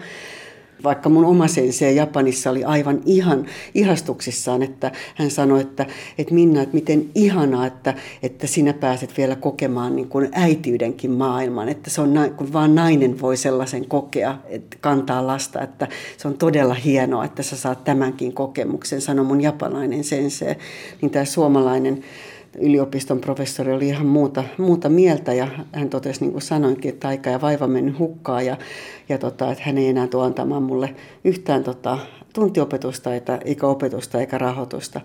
vaikka mun oma sensei Japanissa oli aivan ihan ihastuksissaan, että hän sanoi, että, että Minna, että miten ihanaa, että, että sinä pääset vielä kokemaan niin kuin äitiydenkin maailman, että se on, kun vaan nainen voi sellaisen kokea, että kantaa lasta, että se on todella hienoa, että sä saat tämänkin kokemuksen, sanoi mun japanainen sensei, niin tämä suomalainen yliopiston professori oli ihan muuta, muuta mieltä ja hän totesi, niin kuin sanoinkin, että aika ja vaiva mennyt hukkaan ja, ja tota, että hän ei enää tuo antamaan mulle yhtään tota, tuntiopetusta eikä opetusta eikä rahoitusta.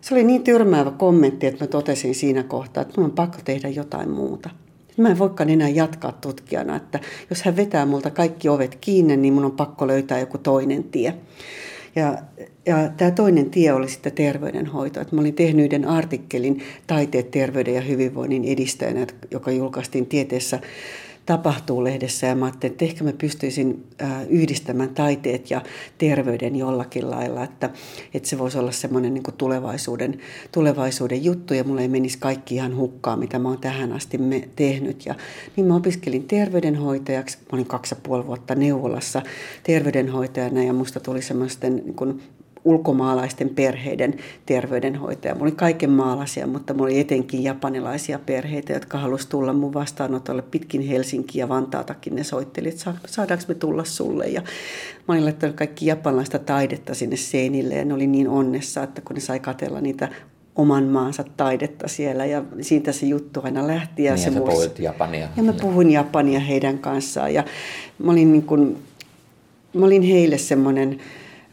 Se oli niin tyrmäävä kommentti, että mä totesin siinä kohtaa, että mun on pakko tehdä jotain muuta. Mä en voikaan enää jatkaa tutkijana, että jos hän vetää multa kaikki ovet kiinni, niin mun on pakko löytää joku toinen tie. Ja, ja tämä toinen tie oli sitten terveydenhoito. Että mä olin tehnyt yhden artikkelin Taiteet, terveyden ja hyvinvoinnin edistäjänä, joka julkaistiin tieteessä tapahtuu lehdessä ja mä ajattelin, että ehkä mä pystyisin yhdistämään taiteet ja terveyden jollakin lailla, että, että se voisi olla semmoinen niin tulevaisuuden, tulevaisuuden juttu ja mulle ei menisi kaikki ihan hukkaan, mitä mä oon tähän asti me tehnyt. Ja niin mä opiskelin terveydenhoitajaksi, mä olin kaksi ja puoli vuotta neuvolassa terveydenhoitajana ja musta tuli semmoisten niin ulkomaalaisten perheiden terveydenhoitaja. Mulla oli kaiken maalaisia, mutta mulla oli etenkin japanilaisia perheitä, jotka halusivat tulla mun vastaanotolle pitkin Helsinkiä ja Vantaatakin. Ne soitteli, että saadaanko me tulla sulle. Ja mä olin laittanut kaikki japanilaista taidetta sinne seinille ja ne oli niin onnessa, että kun ne sai katella niitä oman maansa taidetta siellä ja siitä se juttu aina lähti. Ja, niin, se ja puhuit japania. Ja mä puhuin japania heidän kanssaan ja mä olin, niin kuin, mä olin heille semmoinen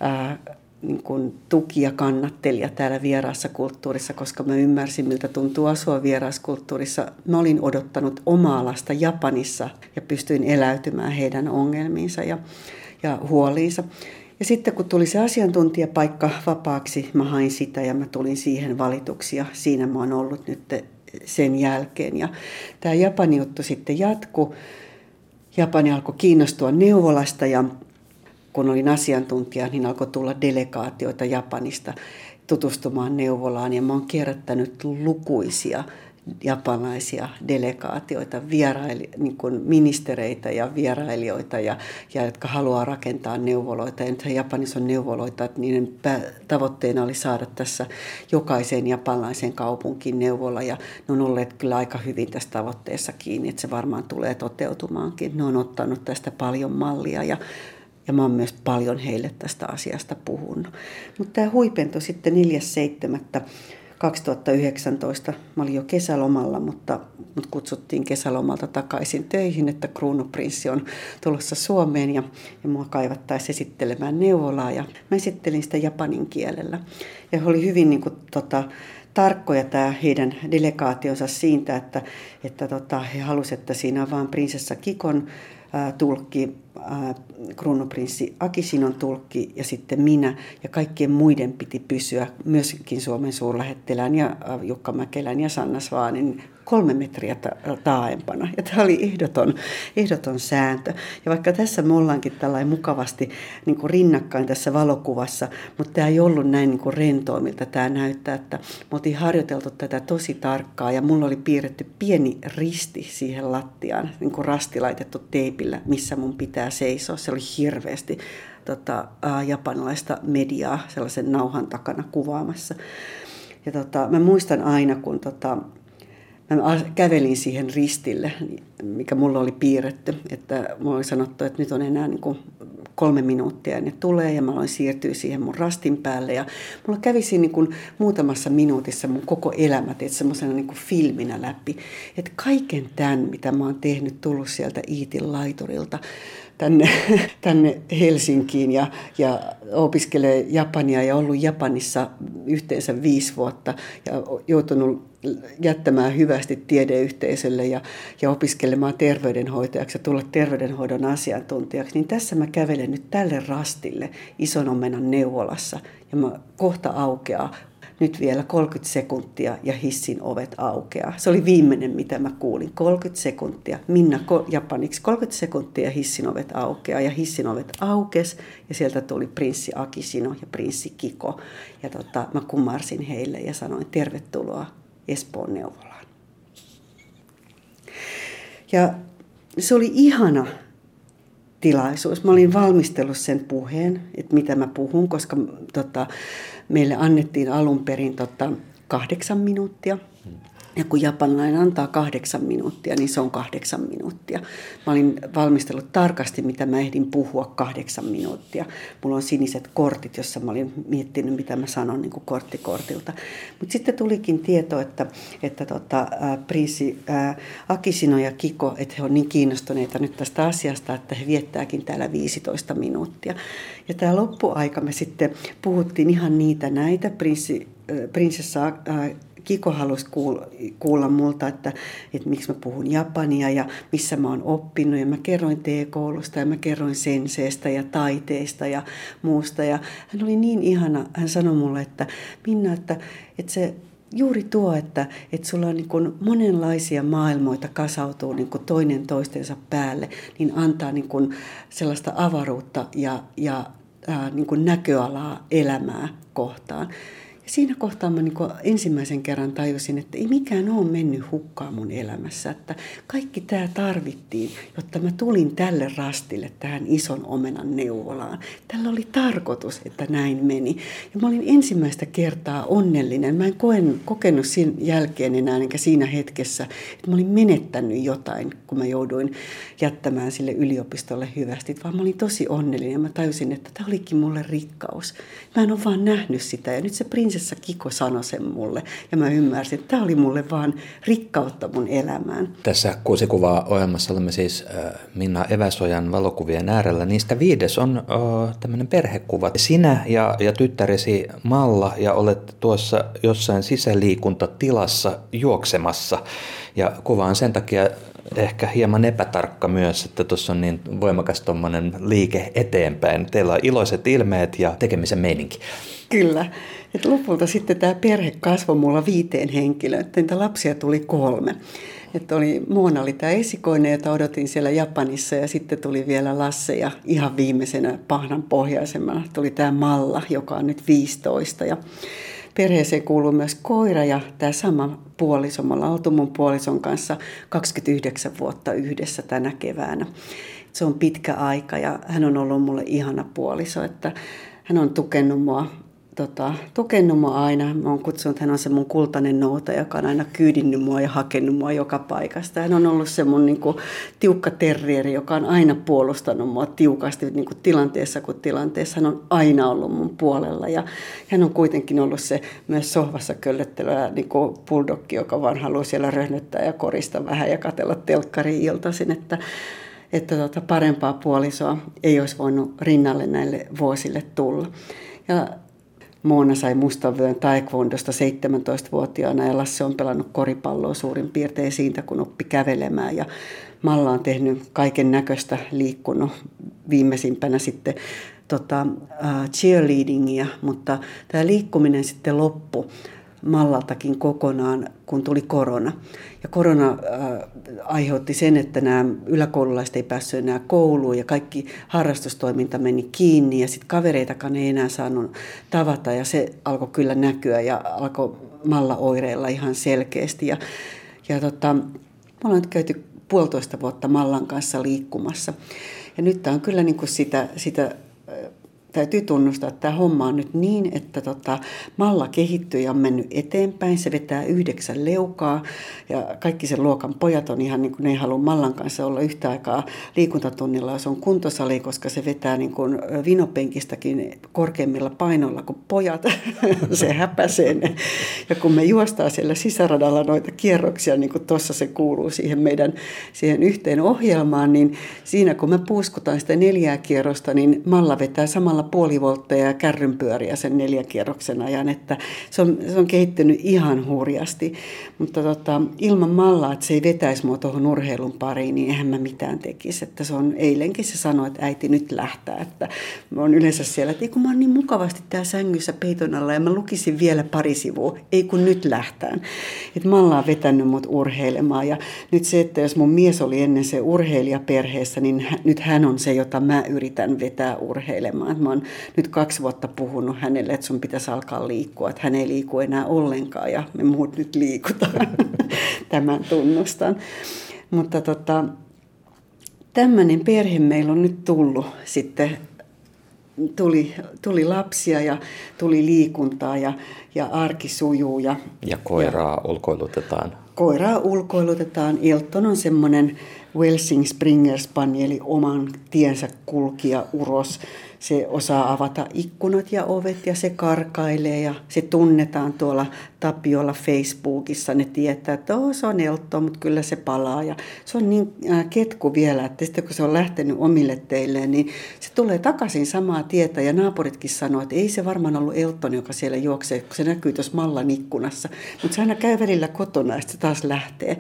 äh, niin kuin tuki ja kannattelija täällä vieraassa kulttuurissa, koska mä ymmärsin, miltä tuntuu asua vieraassa kulttuurissa. Mä olin odottanut omaa lasta Japanissa ja pystyin eläytymään heidän ongelmiinsa ja, ja huoliinsa. Ja sitten kun tuli se asiantuntijapaikka vapaaksi, mä hain sitä ja mä tulin siihen valituksi ja siinä mä oon ollut nyt sen jälkeen. Ja tämä Japani juttu sitten jatkuu. Japani alkoi kiinnostua neuvolasta ja kun olin asiantuntija, niin alkoi tulla delegaatioita Japanista tutustumaan neuvolaan ja mä oon kierrättänyt lukuisia japanaisia delegaatioita, vieraili, niin kuin ministereitä ja vierailijoita, ja, ja jotka haluaa rakentaa neuvoloita. Ja nythän Japanissa on neuvoloita, että niiden tavoitteena oli saada tässä jokaiseen japanilaiseen kaupunkiin neuvola, ja ne on olleet kyllä aika hyvin tässä tavoitteessa kiinni, että se varmaan tulee toteutumaankin. Ne on ottanut tästä paljon mallia, ja ja mä oon myös paljon heille tästä asiasta puhunut. Mutta tämä huipentui sitten 4.7. 2019. Mä olin jo kesälomalla, mutta mut kutsuttiin kesälomalta takaisin töihin, että kruunuprinssi on tulossa Suomeen ja, ja mua kaivattaisiin esittelemään neuvolaa. Ja mä esittelin sitä japanin kielellä. Ja he oli hyvin niin kuin, tota, tarkkoja tämä heidän delegaationsa siitä, että, että tota, he halusivat, että siinä on vain prinsessa Kikon tulkki, kruunuprinssi Akisinon tulkki ja sitten minä ja kaikkien muiden piti pysyä, myöskin Suomen suurlähettilään ja Jukka Mäkelän ja Sanna Svaanin kolme metriä taaempana. Ja tämä oli ehdoton, ehdoton sääntö. Ja vaikka tässä me ollaankin tällainen mukavasti niin kuin rinnakkain tässä valokuvassa, mutta tämä ei ollut näin niin kuin rentoa, miltä tämä näyttää. Että me oltiin harjoiteltu tätä tosi tarkkaa ja mulla oli piirretty pieni risti siihen lattiaan, niin kuin rasti laitettu teipillä, missä mun pitää seisoa. Se oli hirveästi tota, japanilaista mediaa sellaisen nauhan takana kuvaamassa. Ja tota, mä muistan aina, kun tota, mä kävelin siihen ristille, mikä mulla oli piirretty, että mulla oli sanottu, että nyt on enää niin kuin kolme minuuttia ja ne tulee ja mä aloin siirtyä siihen mun rastin päälle. Ja mulla kävi siinä niin kuin muutamassa minuutissa mun koko elämä, että semmoisena niin kuin filminä läpi, että kaiken tämän, mitä mä oon tehnyt, tullut sieltä Iitin laiturilta, tänne, tänne Helsinkiin ja, ja opiskelee Japania ja ollut Japanissa yhteensä viisi vuotta ja joutunut jättämään hyvästi tiedeyhteisölle ja, ja opiskelemaan terveydenhoitajaksi ja tulla terveydenhoidon asiantuntijaksi, niin tässä mä kävelen nyt tälle rastille ison omenan neuvolassa ja mä kohta aukeaa nyt vielä 30 sekuntia ja hissin ovet aukeaa. Se oli viimeinen, mitä mä kuulin. 30 sekuntia. Minna japaniksi 30 sekuntia ja hissin ovet aukeaa. Ja hissin ovet aukes ja sieltä tuli prinssi Akisino ja prinssi Kiko. Ja tota, mä kumarsin heille ja sanoin tervetuloa Espoon neuvolaan. Ja se oli ihana tilaisuus. Mä olin valmistellut sen puheen, että mitä mä puhun, koska tota, meille annettiin alun perin tota, kahdeksan minuuttia. Ja kun japanilainen antaa kahdeksan minuuttia, niin se on kahdeksan minuuttia. Mä olin valmistellut tarkasti, mitä mä ehdin puhua kahdeksan minuuttia. Mulla on siniset kortit, jossa mä olin miettinyt, mitä mä sanon niin kuin korttikortilta. Mutta sitten tulikin tieto, että, että tota, ää, prinssi ää, Akisino ja Kiko, että he on niin kiinnostuneita nyt tästä asiasta, että he viettääkin täällä 15 minuuttia. Ja tämä loppuaika me sitten puhuttiin ihan niitä näitä. Prinssi, prinsessa ää, Kiko halusi kuulla, kuulla multa, että, että miksi mä puhun japania ja missä mä oon oppinut. Ja mä kerroin T-koulusta ja mä kerroin senseestä ja taiteesta ja muusta. Ja hän oli niin ihana, hän sanoi mulle, että Minna, että, että se juuri tuo, että, että sulla on niin monenlaisia maailmoita kasautuu niin toinen toistensa päälle, niin antaa niin sellaista avaruutta ja, ja ää, niin näköalaa elämää kohtaan siinä kohtaa mä niin ensimmäisen kerran tajusin, että ei mikään ole mennyt hukkaan mun elämässä. Että kaikki tämä tarvittiin, jotta mä tulin tälle rastille, tähän ison omenan neuvolaan. Tällä oli tarkoitus, että näin meni. Ja mä olin ensimmäistä kertaa onnellinen. Mä en koen, kokenut siinä jälkeen enää, enkä siinä hetkessä, että mä olin menettänyt jotain, kun mä jouduin jättämään sille yliopistolle hyvästi, vaan mä olin tosi onnellinen mä tajusin, että tämä olikin mulle rikkaus. Mä en ole vaan nähnyt sitä ja nyt se prinsessa asiassa Kiko sanoi sen mulle. Ja mä ymmärsin, että tämä oli mulle vaan rikkautta mun elämään. Tässä kuusi kuvaa ohjelmassa olemme siis Minna Eväsojan valokuvien äärellä. Niistä viides on tämmöinen perhekuva. Sinä ja, ja tyttäresi Malla ja olet tuossa jossain sisäliikuntatilassa juoksemassa. Ja kuva on sen takia ehkä hieman epätarkka myös, että tuossa on niin voimakas tuommoinen liike eteenpäin. Teillä on iloiset ilmeet ja tekemisen meininki. Kyllä. Et lopulta sitten tämä perhe kasvoi mulla viiteen henkilöön. Niitä lapsia tuli kolme. Että oli, Moona oli tämä esikoinen, jota odotin siellä Japanissa ja sitten tuli vielä Lasse ja ihan viimeisenä pahnan pohjaisemmana tuli tämä Malla, joka on nyt 15. Ja perheeseen kuuluu myös koira ja tämä sama puoliso. Me ollaan oltu mun puolison kanssa 29 vuotta yhdessä tänä keväänä. Se on pitkä aika ja hän on ollut mulle ihana puoliso, että hän on tukenut mua tota, tukenut mua aina. Mä oon kutsunut, että hän on se mun kultainen nouta, joka on aina kyydinnyt mua ja hakenut mua joka paikasta. Hän on ollut se mun niin kuin, tiukka terrieri, joka on aina puolustanut mua tiukasti niin kuin, tilanteessa kuin tilanteessa. Hän on aina ollut mun puolella ja hän on kuitenkin ollut se myös sohvassa köllöttelevä niin bulldogki, joka vaan haluaa siellä röhnöttää ja korista vähän ja katella telkkari iltaisin, että että tota, parempaa puolisoa ei olisi voinut rinnalle näille vuosille tulla. Ja Moona sai mustan vyön taekwondosta 17-vuotiaana ja Lasse on pelannut koripalloa suurin piirtein siitä, kun oppi kävelemään. Ja Malla on tehnyt kaiken näköistä liikkunut viimeisimpänä sitten tota, uh, cheerleadingia, mutta tämä liikkuminen sitten loppui Mallaltakin kokonaan, kun tuli korona. Ja korona äh, aiheutti sen, että nämä yläkoululaiset ei päässyt enää kouluun ja kaikki harrastustoiminta meni kiinni ja sitten kavereitakaan ei enää saanut tavata ja se alkoi kyllä näkyä ja alkoi Malla oireilla ihan selkeästi. Ja, ja tota, me ollaan nyt käyty puolitoista vuotta Mallan kanssa liikkumassa. Ja nyt tämä on kyllä niin kuin sitä, sitä täytyy tunnustaa, että tämä homma on nyt niin, että tota, malla kehittyy ja on mennyt eteenpäin. Se vetää yhdeksän leukaa ja kaikki sen luokan pojat on ihan niin kuin ne ei halua mallan kanssa olla yhtä aikaa liikuntatunnilla, jos on kuntosali, koska se vetää niin kuin vinopenkistäkin korkeimmilla painoilla kuin pojat. se häpäisee ne. Ja kun me juostaan siellä sisäradalla noita kierroksia, niin kuin tuossa se kuuluu siihen meidän siihen yhteen ohjelmaan, niin siinä kun me puuskutaan sitä neljää kierrosta, niin malla vetää samalla puoli ja kärrynpyöriä sen neljäkierroksen ajan, että se on, se on kehittynyt ihan hurjasti. Mutta tota, ilman mallaa, että se ei vetäisi mua tuohon urheilun pariin, niin eihän mä mitään tekisi. Että se on, eilenkin se sanoi, että äiti nyt lähtää. Että mä oon yleensä siellä, että ei kun mä oon niin mukavasti tää sängyssä peiton alla ja mä lukisin vielä pari sivua, ei kun nyt lähtään. Että malla on vetänyt mut urheilemaan ja nyt se, että jos mun mies oli ennen se urheilija perheessä, niin nyt hän on se, jota mä yritän vetää urheilemaan. Mä oon nyt kaksi vuotta puhunut hänelle, että sun pitäisi alkaa liikkua, että hän ei liiku enää ollenkaan ja me muut nyt liikutaan. Tämän tunnustan. Mutta tota, tämmöinen perhe meillä on nyt tullut sitten tuli, tuli lapsia ja tuli liikuntaa ja, ja arki sujuu. Ja, ja koiraa ja, ulkoilutetaan. Koiraa ulkoilutetaan. Elton on semmoinen Welsing Springer Spanieli oman tiensä kulkija uros se osaa avata ikkunat ja ovet ja se karkailee ja se tunnetaan tuolla Tapiolla Facebookissa. Ne tietää, että oh, se on elto, mutta kyllä se palaa. Ja se on niin äh, ketku vielä, että sitten kun se on lähtenyt omille teilleen, niin se tulee takaisin samaa tietä. Ja naapuritkin sanoo, että ei se varmaan ollut Elton, joka siellä juoksee, kun se näkyy tuossa mallan ikkunassa. Mutta se aina käy välillä kotona ja sitten taas lähtee.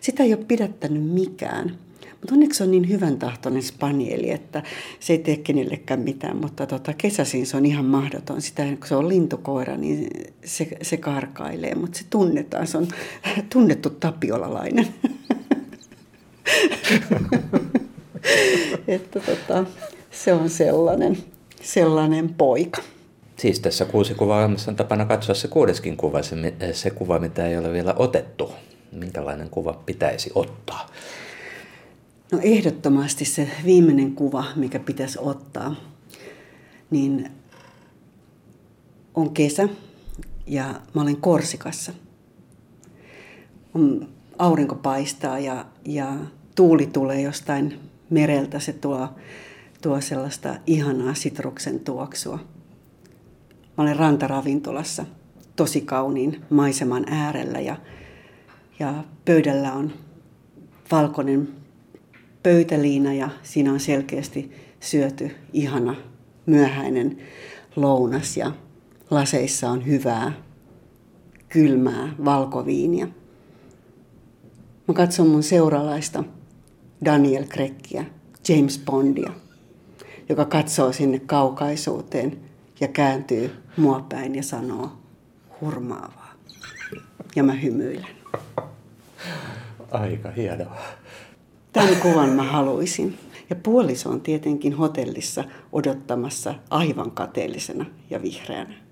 Sitä ei ole pidättänyt mikään. Mutta onneksi on niin hyvän tahtoinen spanieli, että se ei tee kenellekään mitään, mutta tota, kesäsin se on ihan mahdoton. Sitä, kun se on lintukoira, niin se, se karkailee, mutta se tunnetaan. Se on tunnettu tapiolalainen. että tota, se on sellainen, sellainen poika. Siis tässä kuusi kuvaa on tapana katsoa se kuudeskin kuva, se, se kuva, mitä ei ole vielä otettu. Minkälainen kuva pitäisi ottaa? No ehdottomasti se viimeinen kuva, mikä pitäisi ottaa, niin on kesä ja mä olen Korsikassa. On, aurinko paistaa ja, ja tuuli tulee jostain mereltä. Se tuo, tuo sellaista ihanaa sitruksen tuoksua. Mä olen rantaravintolassa tosi kauniin maiseman äärellä ja, ja pöydällä on valkoinen pöytäliina ja siinä on selkeästi syöty ihana myöhäinen lounas ja laseissa on hyvää kylmää valkoviiniä. Mä katson mun seuralaista Daniel Krekkiä, James Bondia, joka katsoo sinne kaukaisuuteen ja kääntyy mua päin ja sanoo hurmaavaa. Ja mä hymyilen. Aika hienoa. Tämän kuvan mä haluaisin. Ja puoliso on tietenkin hotellissa odottamassa aivan kateellisena ja vihreänä.